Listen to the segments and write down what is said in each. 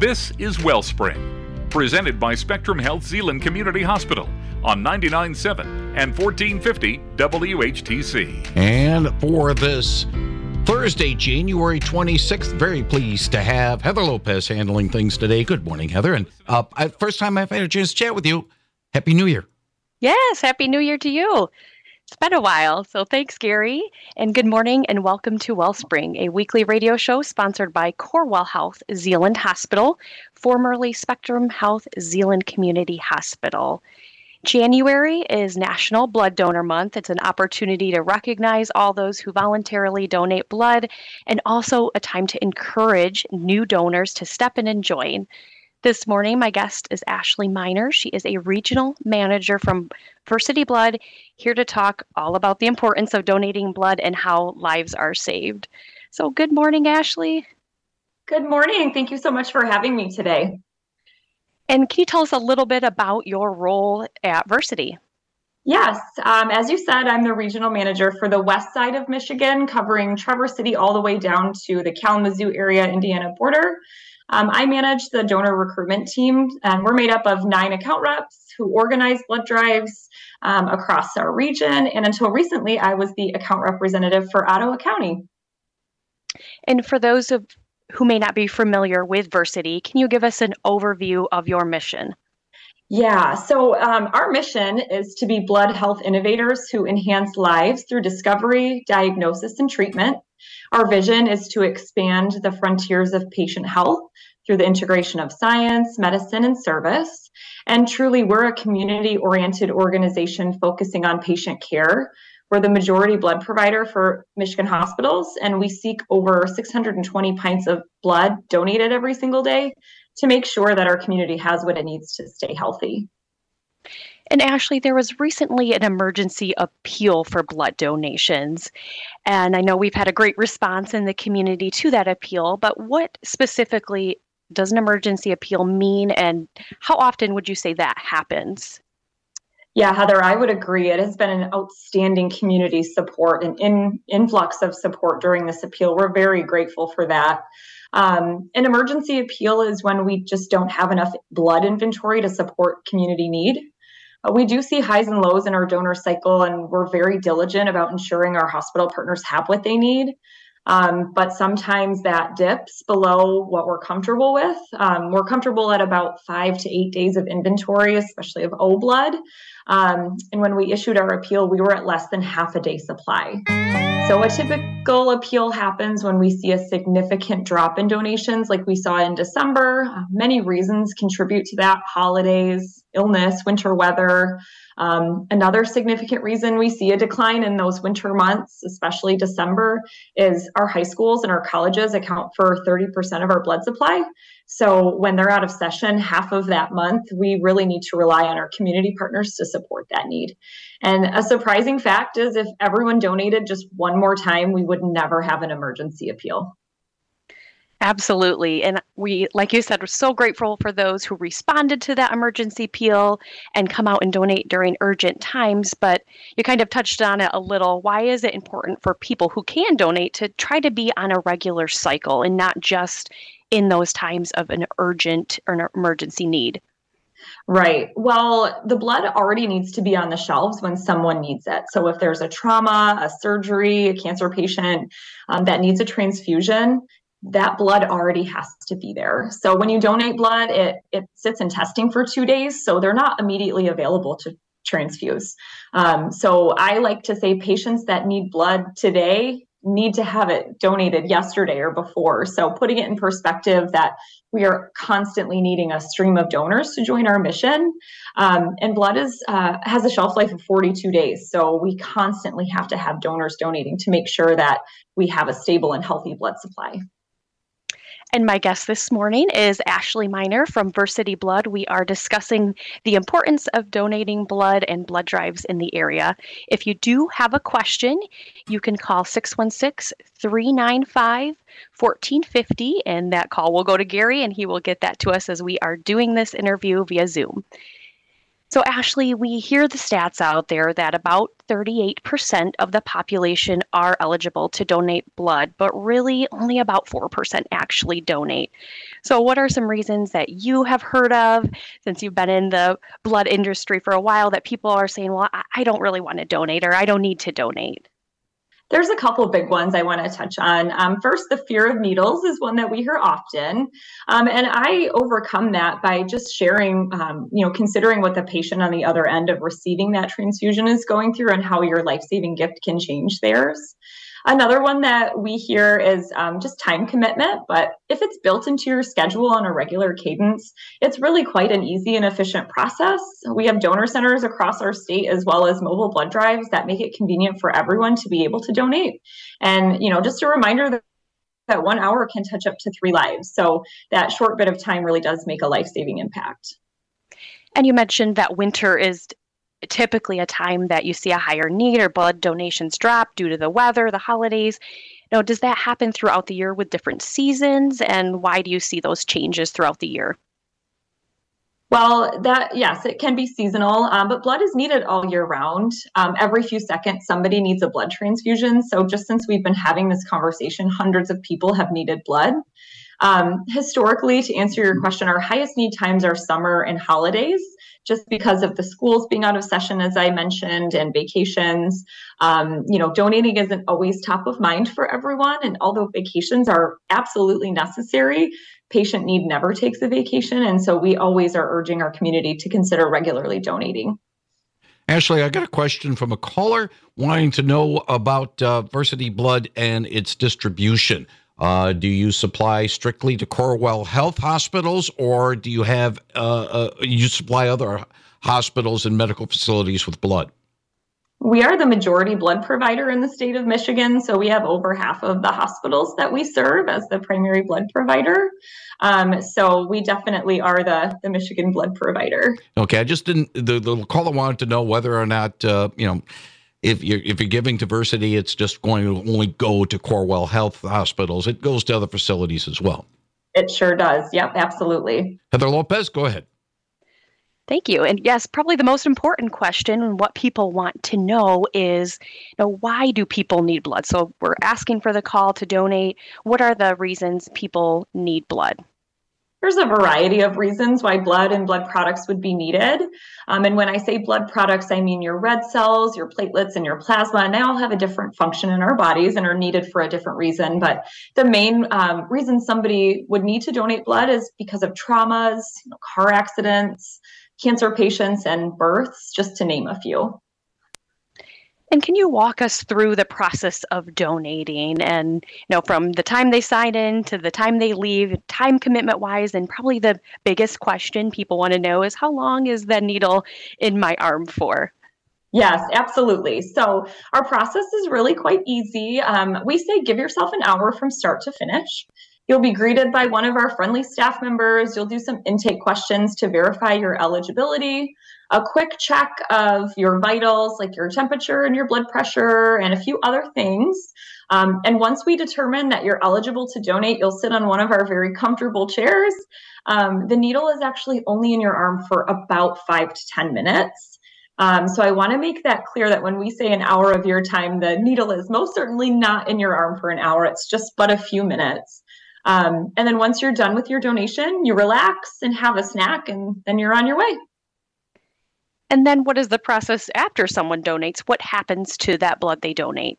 This is Wellspring, presented by Spectrum Health Zeeland Community Hospital on 99.7 and 1450 WHTC. And for this Thursday, January 26th, very pleased to have Heather Lopez handling things today. Good morning, Heather. And uh, first time I've had a chance to chat with you. Happy New Year. Yes, Happy New Year to you. It's been a while, so thanks, Gary. And good morning and welcome to Wellspring, a weekly radio show sponsored by Corewell Health Zeeland Hospital, formerly Spectrum Health Zeeland Community Hospital. January is National Blood Donor Month. It's an opportunity to recognize all those who voluntarily donate blood and also a time to encourage new donors to step in and join. This morning, my guest is Ashley Minor. She is a regional manager from Versiti Blood, here to talk all about the importance of donating blood and how lives are saved. So, good morning, Ashley. Good morning. Thank you so much for having me today. And can you tell us a little bit about your role at Versiti? Yes, um, as you said, I'm the regional manager for the west side of Michigan, covering Traverse City all the way down to the Kalamazoo area, Indiana border. Um, I manage the donor recruitment team, and we're made up of nine account reps who organize blood drives um, across our region. And until recently, I was the account representative for Ottawa County. And for those of who may not be familiar with Versiti, can you give us an overview of your mission? Yeah, so um, our mission is to be blood health innovators who enhance lives through discovery, diagnosis, and treatment. Our vision is to expand the frontiers of patient health through the integration of science, medicine, and service. And truly, we're a community oriented organization focusing on patient care. We're the majority blood provider for Michigan hospitals, and we seek over 620 pints of blood donated every single day to make sure that our community has what it needs to stay healthy. And Ashley, there was recently an emergency appeal for blood donations. And I know we've had a great response in the community to that appeal, but what specifically does an emergency appeal mean? And how often would you say that happens? Yeah, Heather, I would agree. It has been an outstanding community support and in, influx of support during this appeal. We're very grateful for that. Um, an emergency appeal is when we just don't have enough blood inventory to support community need. Uh, we do see highs and lows in our donor cycle, and we're very diligent about ensuring our hospital partners have what they need. Um, but sometimes that dips below what we're comfortable with. Um, we're comfortable at about five to eight days of inventory, especially of O blood. Um, and when we issued our appeal, we were at less than half a day supply. So, a typical appeal happens when we see a significant drop in donations, like we saw in December. Uh, many reasons contribute to that holidays, illness, winter weather. Um, another significant reason we see a decline in those winter months, especially December, is our high schools and our colleges account for 30% of our blood supply. So when they're out of session, half of that month, we really need to rely on our community partners to support that need. And a surprising fact is if everyone donated just one more time, we would never have an emergency appeal. Absolutely. And we, like you said, we're so grateful for those who responded to that emergency appeal and come out and donate during urgent times. But you kind of touched on it a little. Why is it important for people who can donate to try to be on a regular cycle and not just in those times of an urgent or an emergency need? Right. Well, the blood already needs to be on the shelves when someone needs it. So, if there's a trauma, a surgery, a cancer patient um, that needs a transfusion, that blood already has to be there. So when you donate blood, it it sits in testing for two days, so they're not immediately available to transfuse. Um, so I like to say patients that need blood today need to have it donated yesterday or before. So putting it in perspective that we are constantly needing a stream of donors to join our mission, um, and blood is uh, has a shelf life of 42 days. So we constantly have to have donors donating to make sure that we have a stable and healthy blood supply. And my guest this morning is Ashley Minor from Versiti Blood. We are discussing the importance of donating blood and blood drives in the area. If you do have a question, you can call 616 395 1450, and that call will go to Gary and he will get that to us as we are doing this interview via Zoom. So, Ashley, we hear the stats out there that about 38% of the population are eligible to donate blood, but really only about 4% actually donate. So, what are some reasons that you have heard of since you've been in the blood industry for a while that people are saying, well, I don't really want to donate or I don't need to donate? There's a couple big ones I want to touch on. Um, first, the fear of needles is one that we hear often, um, and I overcome that by just sharing, um, you know, considering what the patient on the other end of receiving that transfusion is going through and how your life-saving gift can change theirs. Another one that we hear is um, just time commitment, but if it's built into your schedule on a regular cadence, it's really quite an easy and efficient process. We have donor centers across our state as well as mobile blood drives that make it convenient for everyone to be able to donate. And, you know, just a reminder that that one hour can touch up to three lives. So that short bit of time really does make a life saving impact. And you mentioned that winter is typically a time that you see a higher need or blood donations drop due to the weather, the holidays. Now, does that happen throughout the year with different seasons? And why do you see those changes throughout the year? Well, that yes, it can be seasonal, um, but blood is needed all year round. Um, every few seconds, somebody needs a blood transfusion. So, just since we've been having this conversation, hundreds of people have needed blood. Um, historically, to answer your question, our highest need times are summer and holidays just because of the schools being out of session, as I mentioned, and vacations. Um, you know, donating isn't always top of mind for everyone. And although vacations are absolutely necessary, patient need never takes a vacation. And so we always are urging our community to consider regularly donating. Ashley, I got a question from a caller wanting to know about uh, Blood and its distribution. Uh, do you supply strictly to Corewell Health hospitals, or do you have uh, uh, you supply other hospitals and medical facilities with blood? We are the majority blood provider in the state of Michigan, so we have over half of the hospitals that we serve as the primary blood provider. Um, so we definitely are the the Michigan blood provider. Okay, I just didn't. The, the caller wanted to know whether or not uh, you know if you're if you're giving diversity, it's just going to only go to Corewell Health hospitals. It goes to other facilities as well. It sure does. Yep, absolutely. Heather Lopez, go ahead. Thank you. And yes, probably the most important question and what people want to know is, you know, why do people need blood? So we're asking for the call to donate. What are the reasons people need blood? There's a variety of reasons why blood and blood products would be needed. Um, and when I say blood products, I mean your red cells, your platelets, and your plasma. And they all have a different function in our bodies and are needed for a different reason. But the main um, reason somebody would need to donate blood is because of traumas, you know, car accidents, cancer patients, and births, just to name a few. And can you walk us through the process of donating and you know from the time they sign in to the time they leave, time commitment wise, and probably the biggest question people want to know is how long is the needle in my arm for? Yes, absolutely. So our process is really quite easy. Um, we say give yourself an hour from start to finish. You'll be greeted by one of our friendly staff members. You'll do some intake questions to verify your eligibility a quick check of your vitals, like your temperature and your blood pressure, and a few other things. Um, and once we determine that you're eligible to donate, you'll sit on one of our very comfortable chairs. Um, the needle is actually only in your arm for about five to 10 minutes. Um, so I want to make that clear that when we say an hour of your time, the needle is most certainly not in your arm for an hour. It's just but a few minutes. Um, and then once you're done with your donation, you relax and have a snack, and then you're on your way. And then what is the process after someone donates? What happens to that blood they donate?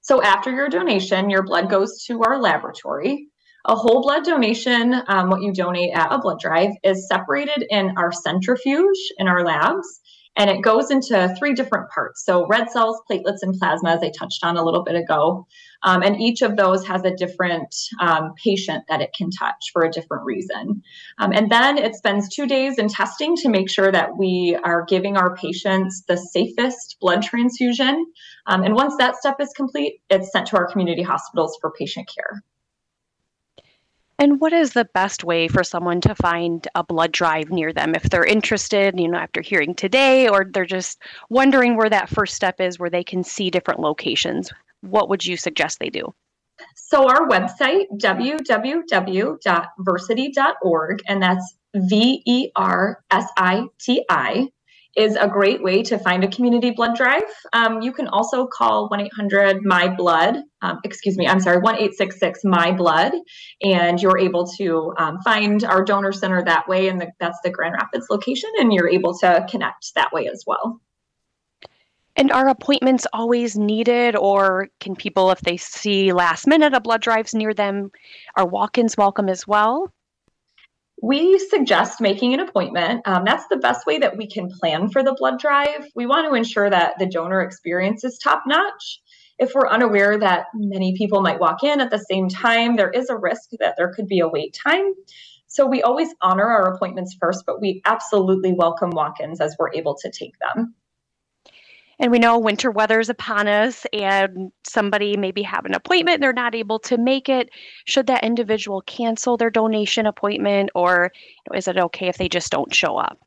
So after your donation, your blood goes to our laboratory. A whole blood donation, um, what you donate at a blood drive, is separated in our centrifuge in our labs and it goes into three different parts. So red cells, platelets, and plasma, as I touched on a little bit ago. Um, and each of those has a different um, patient that it can touch for a different reason. Um, and then it spends two days in testing to make sure that we are giving our patients the safest blood transfusion. Um, and once that step is complete, it's sent to our community hospitals for patient care. And what is the best way for someone to find a blood drive near them if they're interested, you know, after hearing today, or they're just wondering where that first step is where they can see different locations? What would you suggest they do? So, our website, www.versiti.org, and that's V E R S I T I is a great way to find a community blood drive. Um, you can also call 1 800 My Blood, um, excuse me, I'm sorry, 1 866 My Blood, and you're able to um, find our donor center that way. And the, that's the Grand Rapids location, and you're able to connect that way as well. And are appointments always needed, or can people, if they see last minute a blood drives near them, are walk ins welcome as well? We suggest making an appointment. Um, that's the best way that we can plan for the blood drive. We want to ensure that the donor experience is top notch. If we're unaware that many people might walk in at the same time, there is a risk that there could be a wait time. So we always honor our appointments first, but we absolutely welcome walk ins as we're able to take them. And we know winter weather is upon us, and somebody maybe have an appointment they're not able to make it. Should that individual cancel their donation appointment, or is it okay if they just don't show up?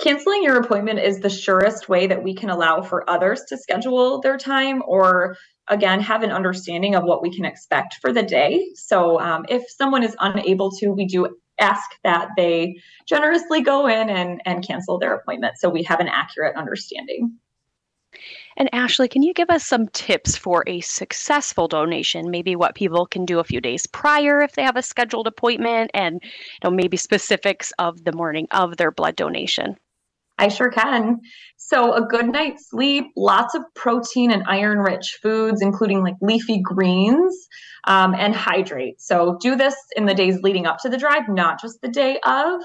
Canceling your appointment is the surest way that we can allow for others to schedule their time or again have an understanding of what we can expect for the day so um, if someone is unable to we do ask that they generously go in and, and cancel their appointment so we have an accurate understanding and Ashley, can you give us some tips for a successful donation? Maybe what people can do a few days prior if they have a scheduled appointment, and you know maybe specifics of the morning of their blood donation. I sure can. So, a good night's sleep, lots of protein and iron rich foods, including like leafy greens, um, and hydrate. So, do this in the days leading up to the drive, not just the day of.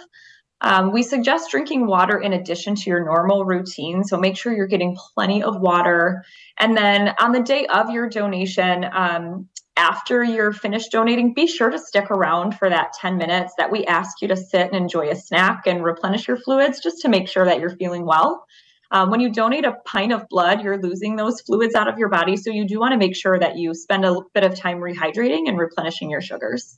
Um, we suggest drinking water in addition to your normal routine. So make sure you're getting plenty of water. And then on the day of your donation, um, after you're finished donating, be sure to stick around for that 10 minutes that we ask you to sit and enjoy a snack and replenish your fluids just to make sure that you're feeling well. Um, when you donate a pint of blood, you're losing those fluids out of your body. So you do want to make sure that you spend a bit of time rehydrating and replenishing your sugars.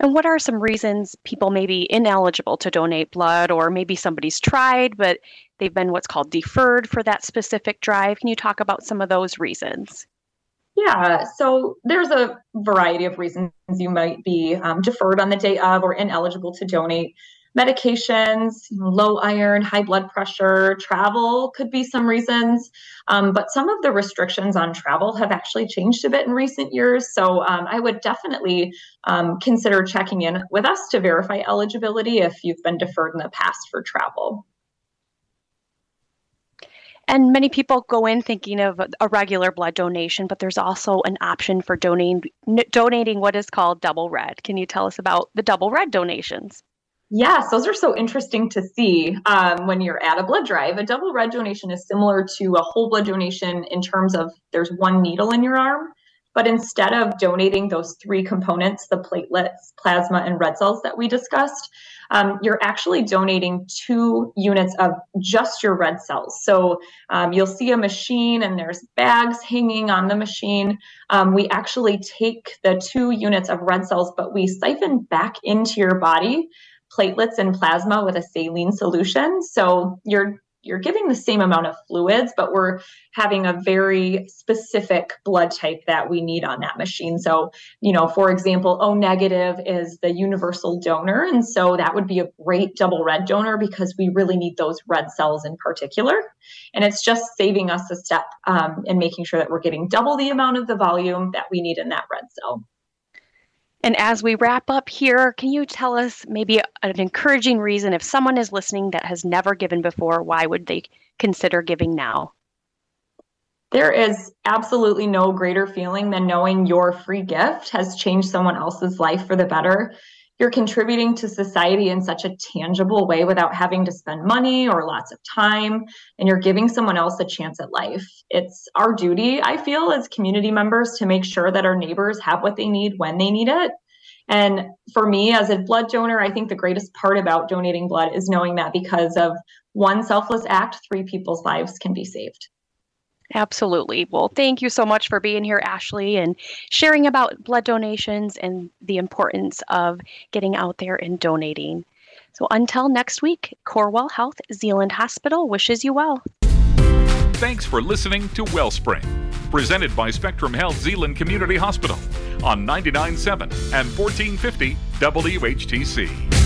And what are some reasons people may be ineligible to donate blood, or maybe somebody's tried, but they've been what's called deferred for that specific drive? Can you talk about some of those reasons? Yeah, so there's a variety of reasons you might be um, deferred on the day of or ineligible to donate medications, low iron, high blood pressure, travel could be some reasons. Um, but some of the restrictions on travel have actually changed a bit in recent years. So um, I would definitely um, consider checking in with us to verify eligibility if you've been deferred in the past for travel. And many people go in thinking of a regular blood donation, but there's also an option for donating donating what is called double red. Can you tell us about the double red donations? Yes, those are so interesting to see um, when you're at a blood drive. A double red donation is similar to a whole blood donation in terms of there's one needle in your arm, but instead of donating those three components, the platelets, plasma, and red cells that we discussed, um, you're actually donating two units of just your red cells. So um, you'll see a machine and there's bags hanging on the machine. Um, we actually take the two units of red cells, but we siphon back into your body platelets and plasma with a saline solution. So you're you're giving the same amount of fluids, but we're having a very specific blood type that we need on that machine. So, you know, for example, O negative is the universal donor. And so that would be a great double red donor because we really need those red cells in particular. And it's just saving us a step um, and making sure that we're getting double the amount of the volume that we need in that red cell. And as we wrap up here, can you tell us maybe an encouraging reason if someone is listening that has never given before, why would they consider giving now? There is absolutely no greater feeling than knowing your free gift has changed someone else's life for the better. You're contributing to society in such a tangible way without having to spend money or lots of time, and you're giving someone else a chance at life. It's our duty, I feel, as community members to make sure that our neighbors have what they need when they need it. And for me, as a blood donor, I think the greatest part about donating blood is knowing that because of one selfless act, three people's lives can be saved. Absolutely. Well, thank you so much for being here, Ashley, and sharing about blood donations and the importance of getting out there and donating. So until next week, Corewell Health Zeeland Hospital wishes you well. Thanks for listening to Wellspring, presented by Spectrum Health Zeeland Community Hospital on 99.7 and 1450 WHTC.